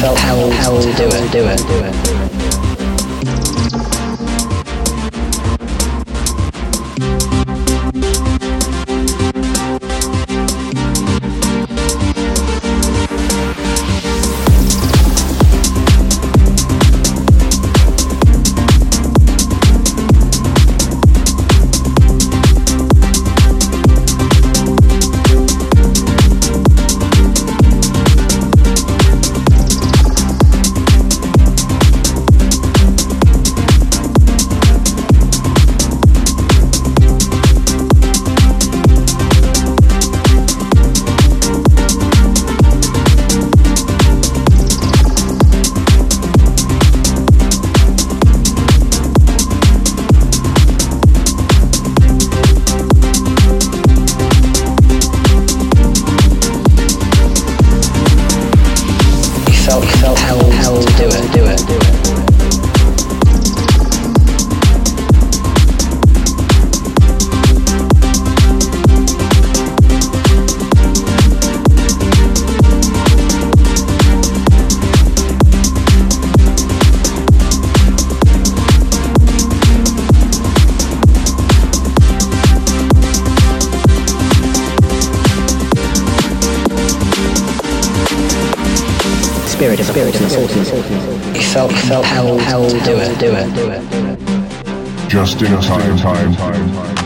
felt, how, how to do it, do it, do it. Spirit of spirit in the source. felt, felt how, how to do it, do it, do it. Just in time, time, time, time.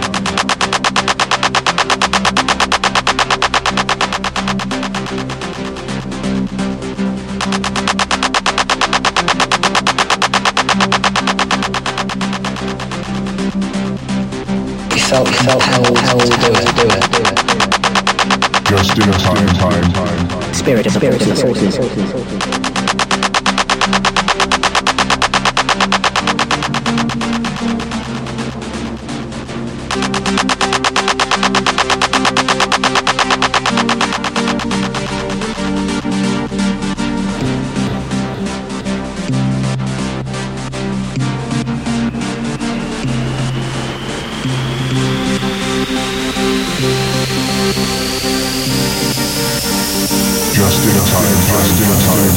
felt, felt how, how to do it, do it, do it. Just in time, time, time, time. Spirit of spirit in the source. Time,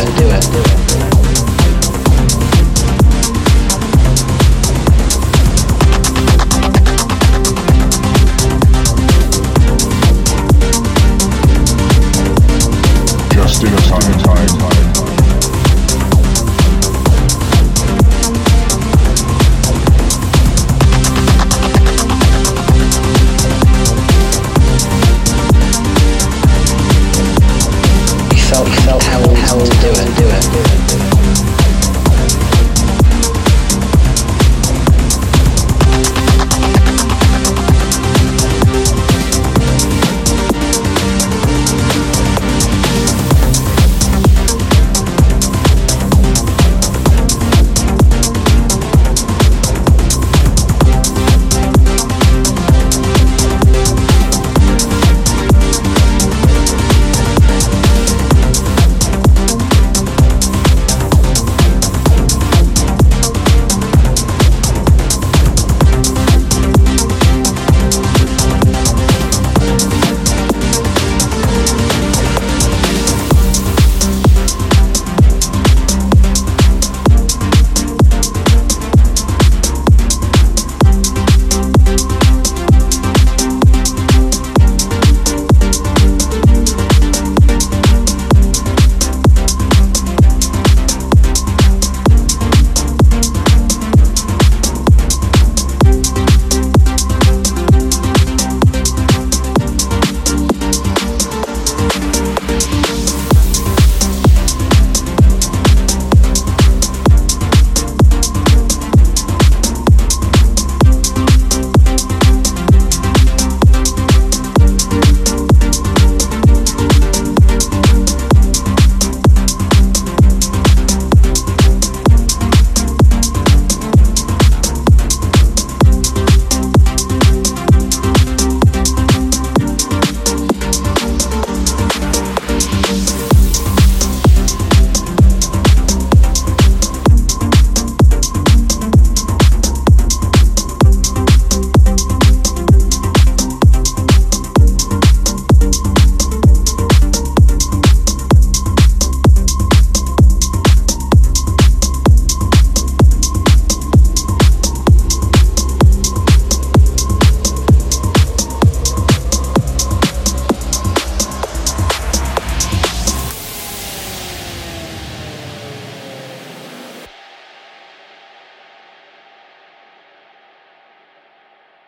it, do it, do it. How, to do it, do it, do it.